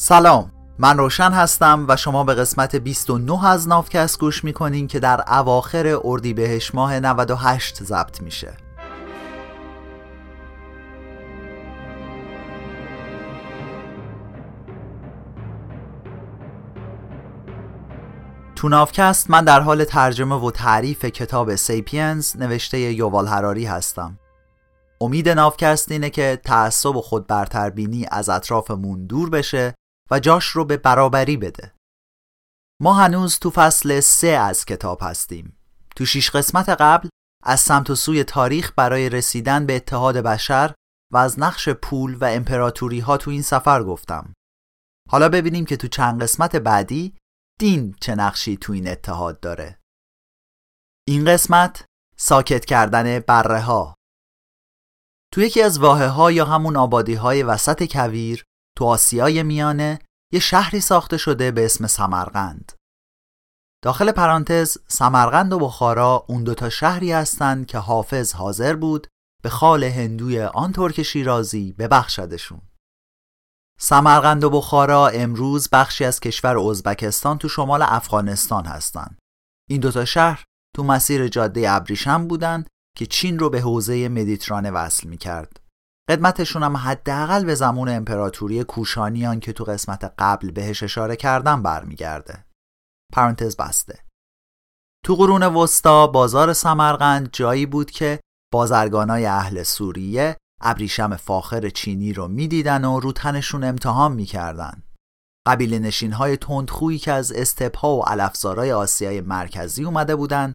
سلام. من روشن هستم و شما به قسمت 29 از نافکست گوش می‌کنین که در اواخر اردیبهشت ماه 98 ضبط میشه. تو نافکست من در حال ترجمه و تعریف کتاب سیپینز نوشته یووال هراری هستم. امید نافکست اینه که تعصب و خود برتربینی از اطرافمون دور بشه و جاش رو به برابری بده. ما هنوز تو فصل سه از کتاب هستیم. تو شیش قسمت قبل از سمت و سوی تاریخ برای رسیدن به اتحاد بشر و از نقش پول و امپراتوری ها تو این سفر گفتم. حالا ببینیم که تو چند قسمت بعدی دین چه نقشی تو این اتحاد داره. این قسمت ساکت کردن بره ها تو یکی از واحه ها یا همون آبادی های وسط کویر تو آسیای میانه یه شهری ساخته شده به اسم سمرقند داخل پرانتز سمرقند و بخارا اون دوتا شهری هستند که حافظ حاضر بود به خال هندوی آن ترک شیرازی ببخشدشون سمرقند و بخارا امروز بخشی از کشور ازبکستان تو شمال افغانستان هستند. این دوتا شهر تو مسیر جاده ابریشم بودن که چین رو به حوزه مدیترانه وصل می کرد. قدمتشون هم حداقل به زمان امپراتوری کوشانیان که تو قسمت قبل بهش اشاره کردم برمیگرده. پرانتز بسته. تو قرون وسطا بازار سمرقند جایی بود که بازرگانای اهل سوریه ابریشم فاخر چینی رو می‌دیدن و رو تنشون امتحان می‌کردن. قبیل نشین های تندخویی که از استپها و علفزارای آسیای مرکزی اومده بودن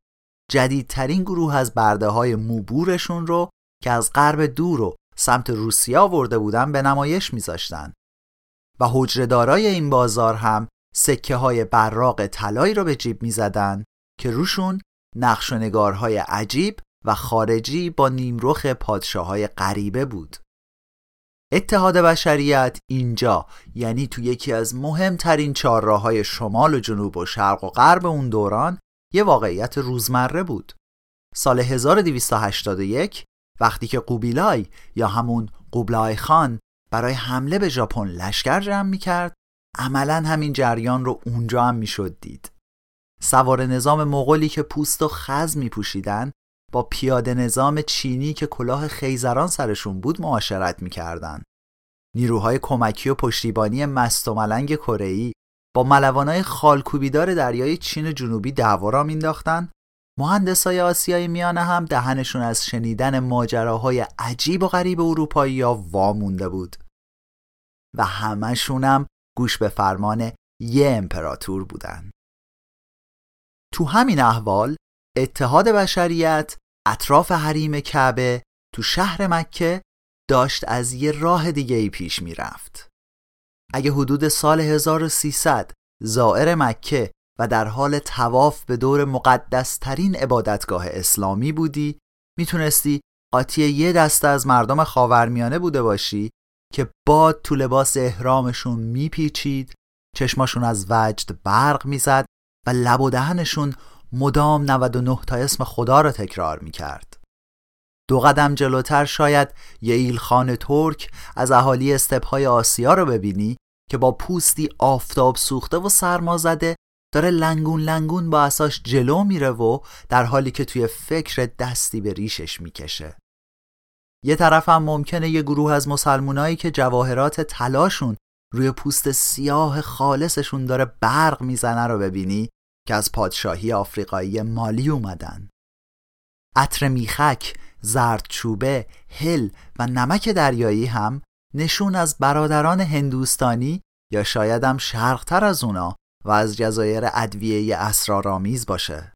جدیدترین گروه از برده های موبورشون رو که از غرب دور و سمت روسیه آورده بودن به نمایش میذاشتن. و حجردارای این بازار هم سکه های براق طلایی رو به جیب می‌زدن که روشون نقش و نگارهای عجیب و خارجی با نیمرخ پادشاه های غریبه بود. اتحاد بشریت اینجا یعنی تو یکی از مهمترین چهارراهای شمال و جنوب و شرق و غرب اون دوران یه واقعیت روزمره بود. سال 1281 وقتی که قوبیلای یا همون قوبلای خان برای حمله به ژاپن لشکر جمع می کرد عملا همین جریان رو اونجا هم می‌شد دید سوار نظام مغولی که پوست و خز می پوشیدن با پیاده نظام چینی که کلاه خیزران سرشون بود معاشرت می‌کردن. نیروهای کمکی و پشتیبانی مست و ملنگ کره‌ای با ملوانای خالکوبیدار دریای چین جنوبی دعوا را مینداختن مهندسای آسیای میانه هم دهنشون از شنیدن ماجراهای عجیب و غریب اروپایی یا وامونده بود و همشونم گوش به فرمان یه امپراتور بودن تو همین احوال اتحاد بشریت اطراف حریم کعبه تو شهر مکه داشت از یه راه دیگه ای پیش می‌رفت. اگه حدود سال 1300 زائر مکه و در حال تواف به دور مقدسترین عبادتگاه اسلامی بودی می‌تونستی قاطی یه دسته از مردم خاورمیانه بوده باشی که باد تو لباس احرامشون میپیچید چشماشون از وجد برق می‌زد و لب و دهنشون مدام 99 تا اسم خدا را تکرار می کرد. دو قدم جلوتر شاید یه ایلخان ترک از اهالی استپهای آسیا رو ببینی که با پوستی آفتاب سوخته و سرما زده داره لنگون لنگون با اساش جلو میره و در حالی که توی فکر دستی به ریشش می‌کشه. یه طرف هم ممکنه یه گروه از مسلمونایی که جواهرات تلاشون روی پوست سیاه خالصشون داره برق می‌زنه رو ببینی که از پادشاهی آفریقایی مالی اومدن عطر میخک، زردچوبه، هل و نمک دریایی هم نشون از برادران هندوستانی یا شایدم شرقتر از اونا و از جزایر ادویه اسرارآمیز باشه.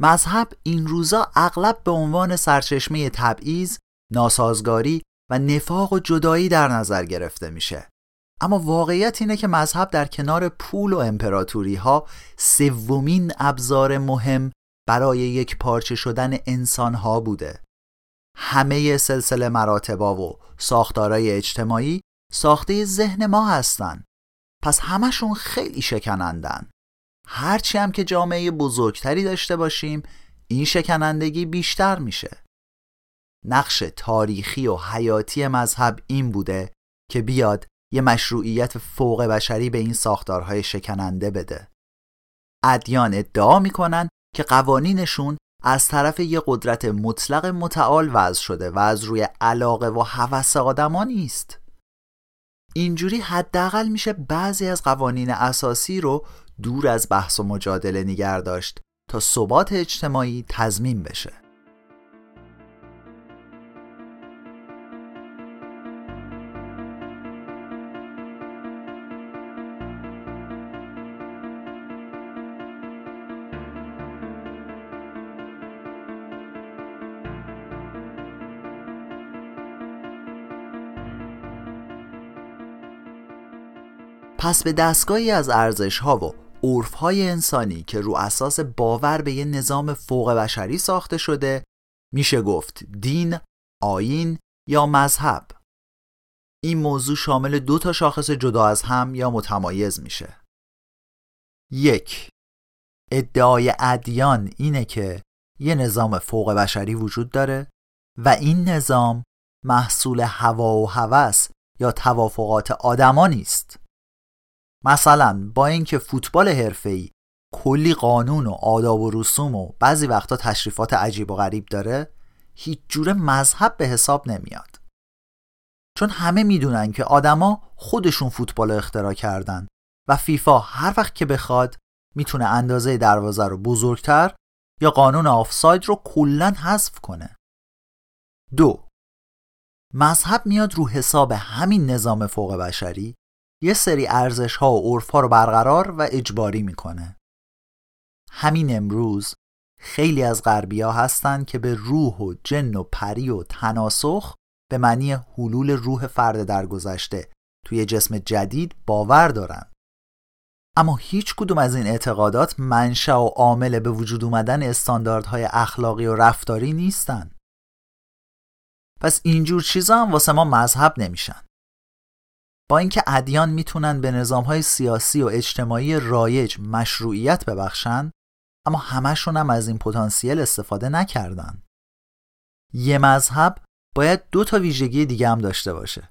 مذهب این روزا اغلب به عنوان سرچشمه تبعیض، ناسازگاری و نفاق و جدایی در نظر گرفته میشه. اما واقعیت اینه که مذهب در کنار پول و امپراتوری ها سومین ابزار مهم برای یک پارچه شدن انسان ها بوده همه سلسله مراتبا و ساختارای اجتماعی ساخته ذهن ما هستن پس همشون خیلی شکنندن. هرچی هم که جامعه بزرگتری داشته باشیم این شکنندگی بیشتر میشه. نقش تاریخی و حیاتی مذهب این بوده که بیاد یه مشروعیت فوق بشری به این ساختارهای شکننده بده. ادیان ادعا می‌کنن که قوانینشون از طرف یه قدرت مطلق متعال وضع شده و از روی علاقه و هوس آدما نیست. اینجوری حداقل میشه بعضی از قوانین اساسی رو دور از بحث و مجادله نگه داشت تا ثبات اجتماعی تضمین بشه. پس به دستگاهی از ارزش ها و عرف های انسانی که رو اساس باور به یه نظام فوق بشری ساخته شده میشه گفت دین، آین یا مذهب. این موضوع شامل دو تا شاخص جدا از هم یا متمایز میشه. یک ادعای ادیان اینه که یه نظام فوق بشری وجود داره و این نظام محصول هوا و هوس یا توافقات آدما نیست. مثلا با اینکه فوتبال حرفه‌ای کلی قانون و آداب و رسوم و بعضی وقتا تشریفات عجیب و غریب داره هیچ جور مذهب به حساب نمیاد. چون همه می‌دونن که آدما خودشون فوتبال اختراع کردن و فیفا هر وقت که بخواد می‌تونه اندازه دروازه رو بزرگتر یا قانون آفساید رو کلا حذف کنه. دو مذهب میاد رو حساب همین نظام فوق بشری یه سری ارزش ها و عرف ها رو برقرار و اجباری می‌کنه. همین امروز خیلی از غربی ها هستن که به روح و جن و پری و تناسخ به معنی حلول روح فرد در گذشته توی جسم جدید باور دارن. اما هیچ کدوم از این اعتقادات منشأ و عامل به وجود اومدن استانداردهای اخلاقی و رفتاری نیستن. پس اینجور چیزا هم واسه ما مذهب نمیشن. با اینکه ادیان می‌تونن به نظامهای سیاسی و اجتماعی رایج مشروعیت ببخشن اما همشون هم از این پتانسیل استفاده نکردن. یه مذهب باید دو تا ویژگی دیگه هم داشته باشه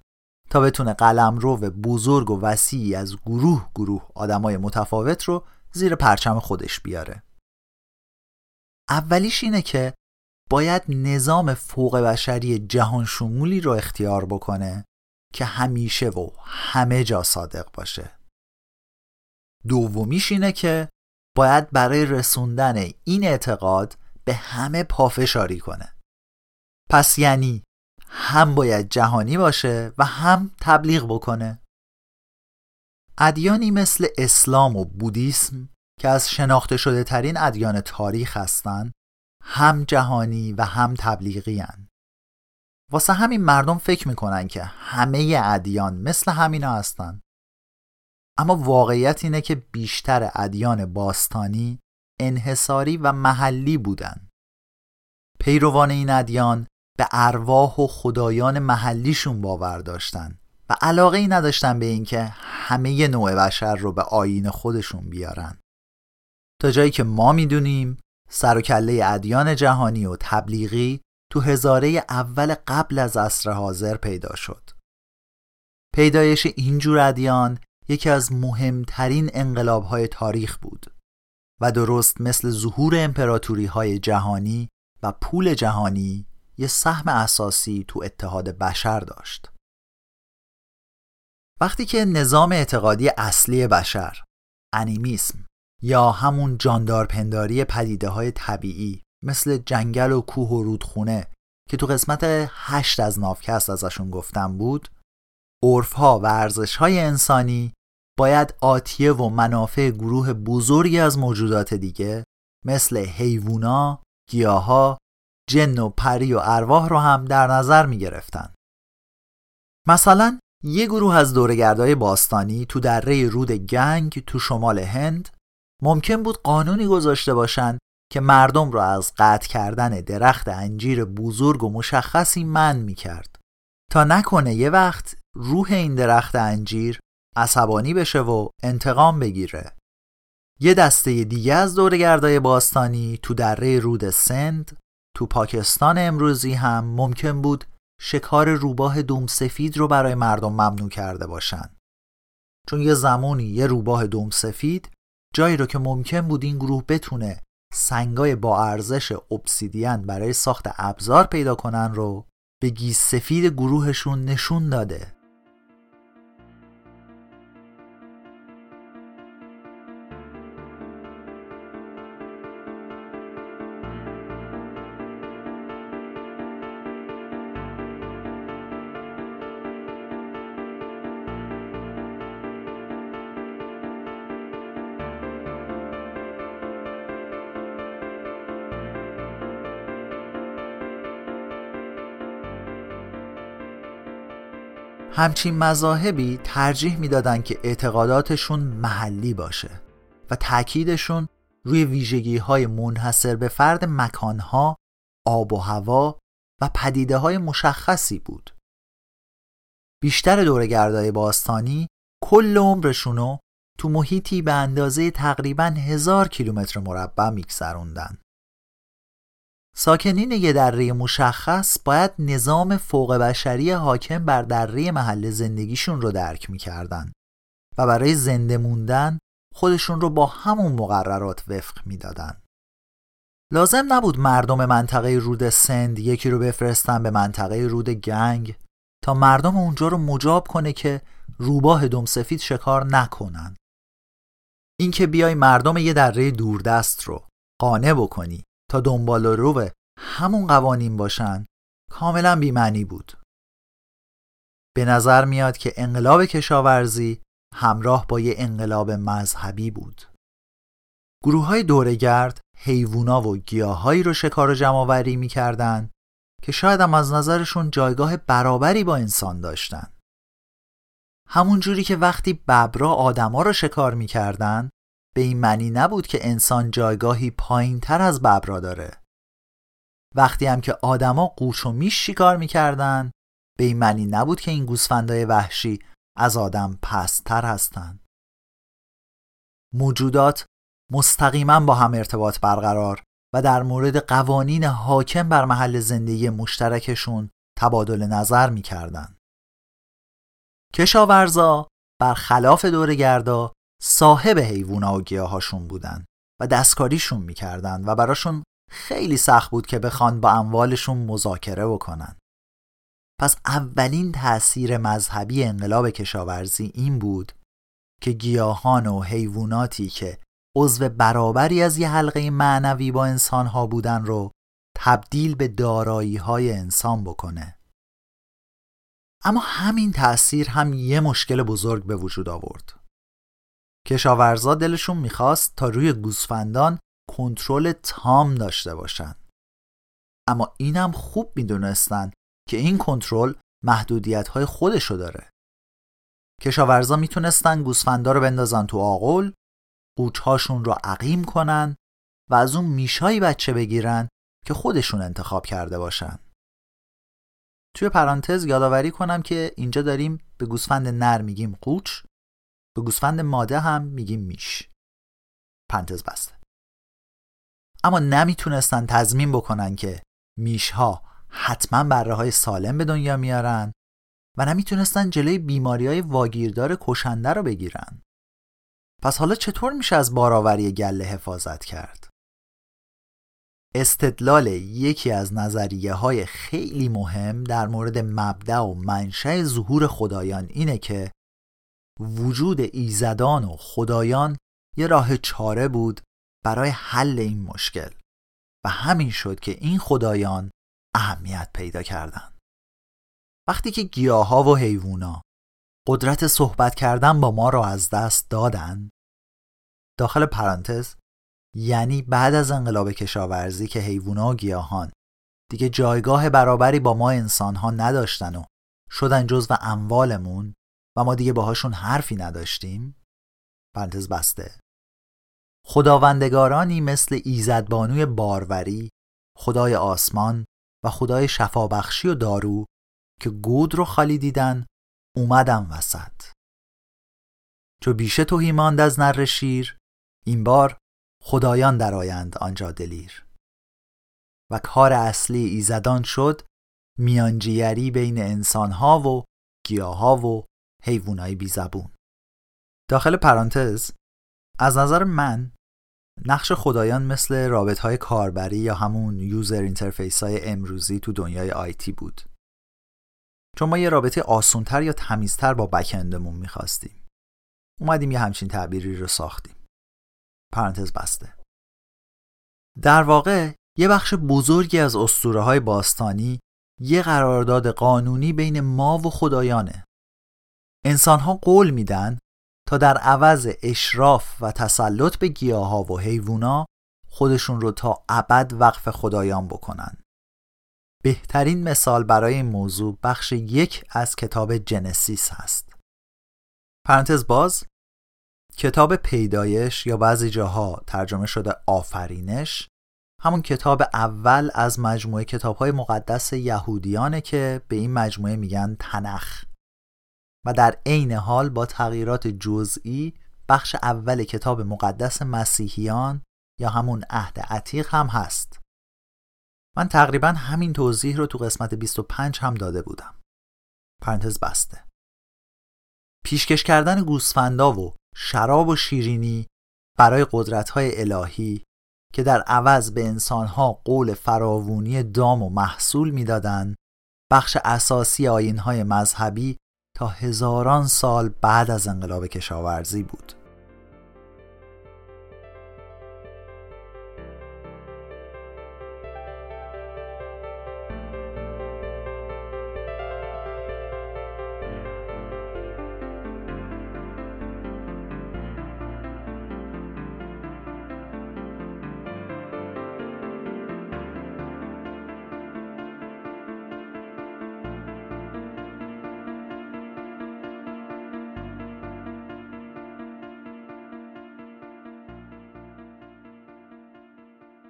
تا بتونه قلمرو بزرگ و وسیعی از گروه گروه آدمای متفاوت رو زیر پرچم خودش بیاره. اولیش اینه که باید نظام فوق بشری جهان شمولی رو اختیار بکنه که همیشه و همه جا صادق باشه. دومیش اینه که باید برای رسوندن این اعتقاد به همه پافشاری کنه. پس یعنی هم باید جهانی باشه و هم تبلیغ بکنه. ادیانی مثل اسلام و بودیسم که از شناخته شده ترین ادیان تاریخ هستند هم جهانی و هم تبلیغی هن. واسه همین مردم فکر می‌کنن که همه ادیان مثل همینا هستن. اما واقعیت اینه که بیشتر ادیان باستانی انحصاری و محلی بودن. پیروان این ادیان به ارواح و خدایان محلیشون باور داشتن و علاقه ای نداشتن به اینکه همه نوع بشر رو به آین خودشون بیارن. تا جایی که ما می‌دونیم سر و کله ادیان جهانی و تبلیغی تو هزاره اول قبل از عصر حاضر پیدا شد. پیدایش اینجور ادیان یکی از مهمترین انقلابهای تاریخ بود و درست مثل ظهور امپراتوری های جهانی و پول جهانی یه سهم اساسی تو اتحاد بشر داشت. وقتی که نظام اعتقادی اصلی بشر انیمیسم یا همون جاندارپنداری پدیده های طبیعی مثل جنگل و کوه و رودخونه که تو قسمت هشت از نافکست ازشون گفتم بود عرفها و ارزشهای انسانی باید آتیه و منافع گروه بزرگی از موجودات دیگه مثل حیوونا، گیاها، جن و پری و ارواح رو هم در نظر می گرفتن. مثلا یه گروه از دورگردای باستانی تو دره رود گنگ تو شمال هند ممکن بود قانونی گذاشته باشن که مردم را از قطع کردن درخت انجیر بزرگ و مشخصی من می کرد تا نکنه یه وقت روح این درخت انجیر عصبانی بشه و انتقام بگیره. یه دسته دیگه از دورگردای باستانی تو دره رود سند تو پاکستان امروزی هم ممکن بود شکار روباه دوم سفید رو برای مردم ممنوع کرده باشن. چون یه زمانی یه روباه دوم سفید جایی رو که ممکن بود این گروه بتونه سنگای با ارزش obsidian برای ساخت ابزار پیدا کنن رو به گیس سفید گروهشون نشون داده. همچین مذاهبی ترجیح می‌دادند که اعتقاداتشون محلی باشه و تاکیدشون روی ویژگی های منحصر به فرد مکانها، آب و هوا و پدیده های مشخصی بود. بیشتر دورگردای باستانی کل عمرشونو تو محیطی به اندازه تقریبا هزار کیلومتر مربع میگذروندن. ساکنین یه دره مشخص باید نظام فوق بشری حاکم بر دره محل زندگیشون رو درک می‌کردن و برای زنده موندن خودشون رو با همون مقررات وفق می‌دادن. لازم نبود مردم منطقه رود سند یکی رو بفرستن به منطقه رود گنگ تا مردم اونجا رو مجاب کنه که روباه دم سفید شکار نکنن. اینکه بیای مردم یه دره دوردست رو قانع بکنی تا دنبال رو همون قوانین باشن کاملا بیمعنی بود. به نظر میاد که انقلاب کشاورزی همراه با یه انقلاب مذهبی بود. گروه های دورگرد حیوونا و گیاهایی رو شکار و جمعآوری می‌کردن که شاید هم از نظرشون جایگاه برابری با انسان داشتن. همون جوری که وقتی ببرا آدما رو شکار می‌کردن به این معنی نبود که انسان جایگاهی پایین تر از ببرا داره وقتی هم که آدما قوچ و میش شکار می‌کردن به این معنی نبود که این گوسفندای وحشی از آدم پستتر هستند. موجودات مستقیما با هم ارتباط برقرار و در مورد قوانین حاکم بر محل زندگی مشترکشون تبادل نظر می‌کردن. کشاورزا برخلاف دورگردا صاحب حیوونا و گیاهاشون بودن و دستکاریشون می‌کردن و براشون خیلی سخت بود که بخوان با اموالشون مذاکره بکنن. پس اولین تأثیر مذهبی انقلاب کشاورزی این بود که گیاهان و حیواناتی که عضو برابری از یه حلقه معنوی با انسانها بودن رو تبدیل به دارایی های انسان بکنه. اما همین تأثیر هم یه مشکل بزرگ به وجود آورد. کشاورزا دلشون می‌خواست تا روی گوسفندان کنترل تام داشته باشن. اما اینم خوب می‌دونستن که این کنترل محدودیت های خودشو داره. کشاورزا می‌تونستن گوسفندا رو بندازن تو آغل قوچهاشون رو عقیم کنن و از اون میشایی بچه بگیرن که خودشون انتخاب کرده باشن. توی پرانتز یادآوری کنم که اینجا داریم به گوسفند نر میگیم قوچ. به گوسفند ماده هم میگیم میش پرانتز بسته. اما نمی‌تونستن تضمین بکنن که میشها حتما بره های سالم به دنیا میارن و نمی‌تونستن جلوی بیماری های واگیردار کشنده رو بگیرن. پس حالا چطور میشه از باراوری گله حفاظت کرد؟ استدلال یکی از نظریه های خیلی مهم در مورد مبدع و منشأ ظهور خدایان اینه که وجود ایزدان و خدایان یه راه چاره بود برای حل این مشکل و همین شد که این خدایان اهمیت پیدا کردند. وقتی که گیاها و حیوونا قدرت صحبت کردن با ما را از دست دادن داخل پرانتز یعنی بعد از انقلاب کشاورزی که حیوونا و گیاهان دیگه جایگاه برابری با ما انسان ها نداشتن و شدن جزو اموالمون و ما دیگه باهاشون حرفی نداشتیم. پرانتز بسته. خداوندگارانی مثل ایزدبانوی باروری، خدای آسمان و خدای شفابخشی و دارو که گود رو خالی دیدن اومدن وسط. چو بیشه توهی ماند از نر شیر این بار خدایان درآیند آنجا دلیر. و کار اصلی ایزدان شد میانجیگری بین انسانها و گیاها و حیوانای بیزبون داخل پرانتز از نظر من نقش خدایان مثل رابط های کاربری یا همون user interface های امروزی تو دنیای IT بود. چون ما یه رابطه آسونتر یا تمیزتر با backend مون می‌خواستیم. اومدیم یه همچین تعبیری رو ساختیم. پرانتز بسته. در واقع یه بخش بزرگی از اسطوره های باستانی یه قرارداد قانونی بین ما و خدایانه. انسان ها قول میدن تا در عوض اشراف و تسلط به گیاه ها و حیوونا خودشون رو تا ابد وقف خدایان بکنن. بهترین مثال برای این موضوع بخش یک از کتاب جنسیس هست. پرانتز باز کتاب پیدایش یا بعضی جاها ترجمه شده آفرینش همون کتاب اول از مجموعه کتاب های مقدس یهودیانه که به این مجموعه میگن تنخ. و در عین حال با تغییرات جزئی بخش اول کتاب مقدس مسیحیان یا همون عهد عتیق هم هست. من تقریبا همین توضیح رو تو قسمت 25 هم داده بودم. پرانتز بسته. پیشکش کردن گوسفندا و شراب و شیرینی برای قدرت‌های الهی که در عوض به انسانها قول فراوونی دام و محصول می‌دادند بخش اساسی آینهای مذهبی تا هزاران سال بعد از انقلاب کشاورزی بود.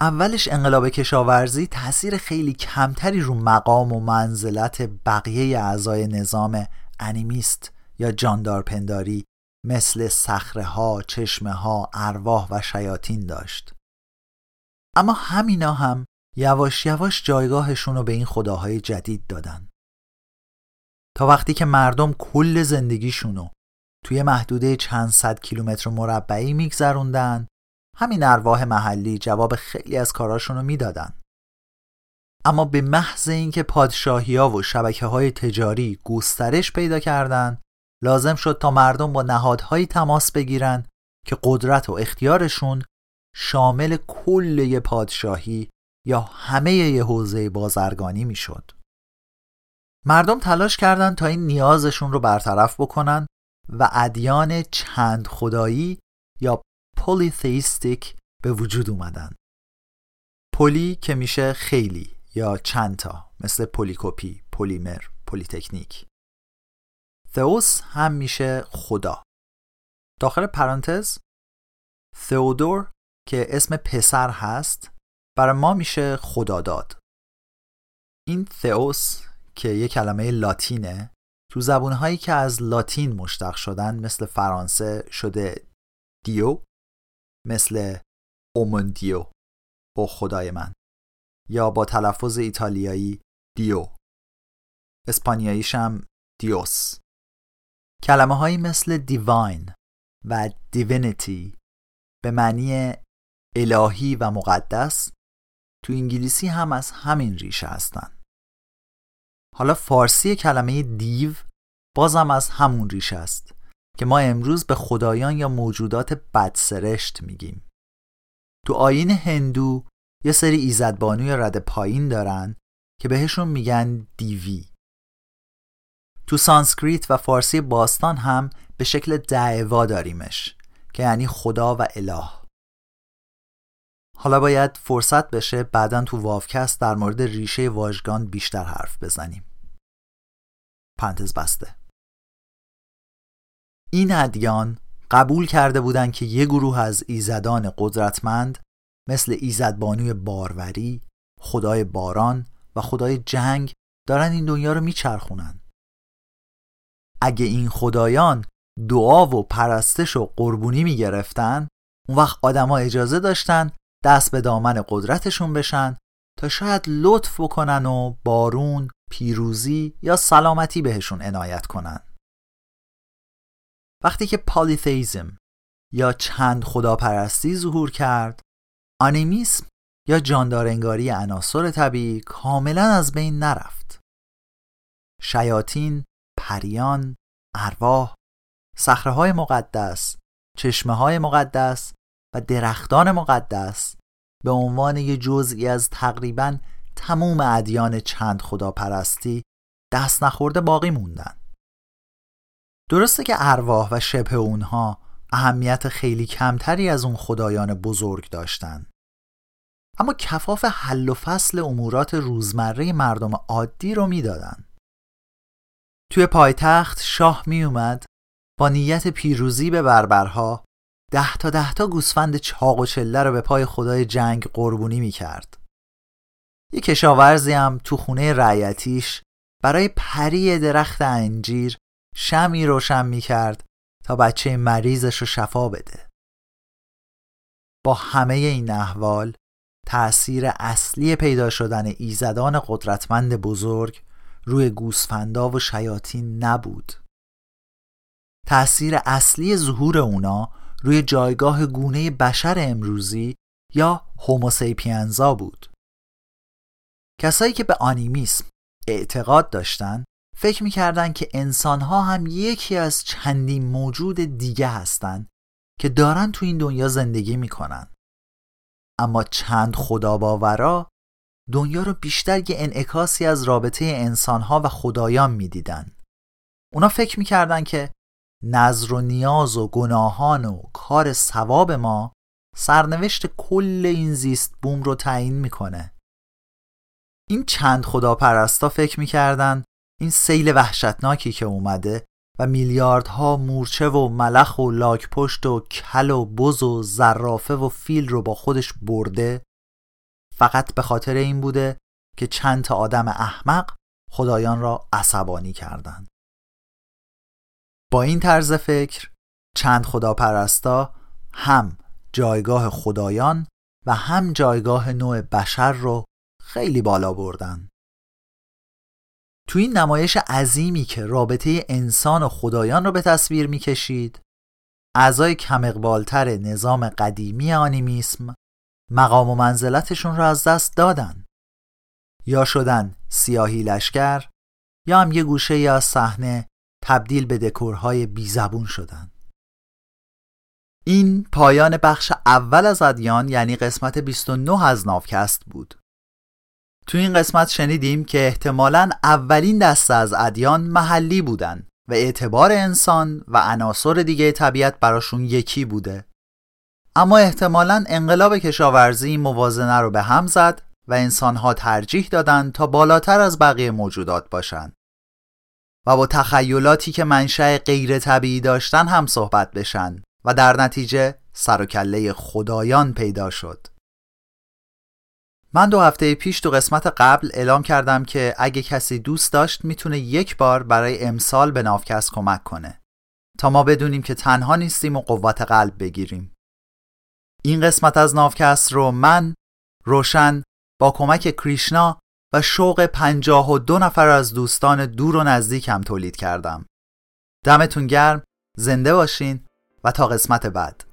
اولش انقلاب کشاورزی تاثیر خیلی کمتری رو مقام و منزلت بقیه اعضای نظام انیمیست یا جاندارپنداری مثل سخره ها، چشمه ها، ارواح و شیاطین داشت. اما همینا هم یواش یواش جایگاهشون رو به این خداهای جدید دادن. تا وقتی که مردم کل زندگیشونو توی محدوده چند صد کیلومتر مربعی میگذروندن همین ارواح محلی جواب خیلی از کاراشون می‌دادن اما به محض اینکه پادشاهی ها و شبکه های تجاری گسترش پیدا کردند لازم شد تا مردم با نهادهایی تماس بگیرن که قدرت و اختیارشون شامل کل پادشاهی یا همه یه حوزه بازرگانی می‌شد. مردم تلاش کردند تا این نیازشون رو برطرف بکنن و ادیان چند خدایی یا polytheistic به وجود اومدن. poly که میشه خیلی یا چندتا مثل پولیکوپی، پلیمر، پلیتکنیک. theos هم میشه خدا. داخل پرانتز ثئودور که اسم پسر هست برای ما میشه خداداد. این theos که یه کلمه لاتینه تو زبونهایی که از لاتین مشتق شدن مثل فرانسه شده دیو. مثل اوموندیو او خدای من یا با تلفظ ایتالیایی دیو. اسپانیاییشم دیوس. کلمه هایی مثل دیواین و دیوینیتی به معنی الهی و مقدس تو انگلیسی هم از همین ریشه هستن. حالا فارسی کلمه دیو بازم از همون ریشه است. که ما امروز به خدایان یا موجودات بدسرشت میگیم. تو آیین هندو یه سری ایزدبانوی رده پایین دارن که بهشون میگن دیوی. تو سانسکریت و فارسی باستان هم به شکل دوا داریمش که یعنی خدا و اله. حالا باید فرصت بشه بعدا تو واوکست در مورد ریشه واژگان بیشتر حرف بزنیم. پنتز بسته. این ادیان قبول کرده بودند که یه گروه از ایزدان قدرتمند مثل ایزدبانوی باروری، خدای باران و خدای جنگ دارن این دنیا رو میچرخونن. اگه این خدایان دعا و پرستش و قربونی می‌گرفتن اون وقت آدما اجازه داشتن دست به دامن قدرتشون بشن تا شاید لطف بکنن و بارون، پیروزی یا سلامتی بهشون عنایت کنن وقتی که پالیتیزم یا چند خداپرستی ظهور کرد آنیمیسم یا جاندارنگاری عناصر طبیعی کاملا از بین نرفت شیاطین، پریان، ارواح، صخره مقدس، چشمه های مقدس و درختان مقدس به عنوان یک جزئی از تقریبا تموم ادیان چند خداپرستی دست نخورده باقی موندن. درسته که ارواح و شبه اونها اهمیت خیلی کمتری از اون خدایان بزرگ داشتن. اما کفاف حل و فصل امورات روزمره مردم عادی رو می‌دادن. توی پایتخت شاه می اومد با نیت پیروزی به بربرها ده تا ده تا گوسفند چاق و چله رو به پای خدای جنگ قربونی می کرد. یه کشاورزی هم تو خونه رعیتیش برای پری درخت انجیر شمی روشن می کرد تا بچه مریضش رو شفا بده. با همه این احوال تأثیر اصلی پیدا شدن ایزدان قدرتمند بزرگ روی گوسفندا و شیاطین نبود. تأثیر اصلی ظهور اونا روی جایگاه گونه بشر امروزی یا هوموسیپینزا بود. کسایی که به آنیمیسم اعتقاد داشتن فکر می‌کردن که انسانها هم یکی از چندین موجود دیگه هستند که دارن تو این دنیا زندگی می‌کنن. اما چند خدا باورا دنیا رو بیشتر یه انعکاسی از رابطه انسانها و خدایان می‌دیدن. اونا فکر می‌کردن که نظر و نیاز و گناهان و کار ثواب ما سرنوشت کل این زیست بوم رو تعیین می‌کنه. این چند خداپرستا فکر می‌کردن این سیل وحشتناکی که اومده و میلیاردها مورچه و ملخ و لاک پشت و کل و بز و زرافه و فیل رو با خودش برده فقط به خاطر این بوده که چند تا آدم احمق خدایان را عصبانی کردند. با این طرز فکر چند خداپرستا هم جایگاه خدایان و هم جایگاه نوع بشر رو خیلی بالا بردن. تو این نمایش عظیمی که رابطه انسان و خدایان رو به تصویر می‌کشید اعضای کمقبالتر نظام قدیمی آنیمیسم مقام و منزلتشون رو از دست دادن. یا شدن سیاهی لشکر یا هم یه گوشه یا صحنه تبدیل به دکورهای بیزبون شدن. این پایان بخش اول از ادیان یعنی قسمت 29 از ناوکست بود. تو این قسمت شنیدیم که احتمالا اولین دسته از ادیان محلی بودن و اعتبار انسان و عناصر دیگه طبیعت براشون یکی بوده. اما احتمالا انقلاب کشاورزی موازنه رو به هم زد و انسانها ترجیح دادن تا بالاتر از بقیه موجودات باشند و با تخیلاتی که منشأ غیر طبیعی داشتن هم صحبت بشن و در نتیجه سر و کله خدایان پیدا شد. من دو هفته پیش تو قسمت قبل اعلام کردم که اگه کسی دوست داشت می‌تونه یک بار برای امسال به نافکست کمک کنه. تا ما بدونیم که تنها نیستیم و قوت قلب بگیریم. این قسمت از نافکست رو من روشن با کمک کریشنا و شوق پنجاه و دو نفر از دوستان دور و نزدیکم تولید کردم. دمتون گرم زنده باشین و تا قسمت بعد.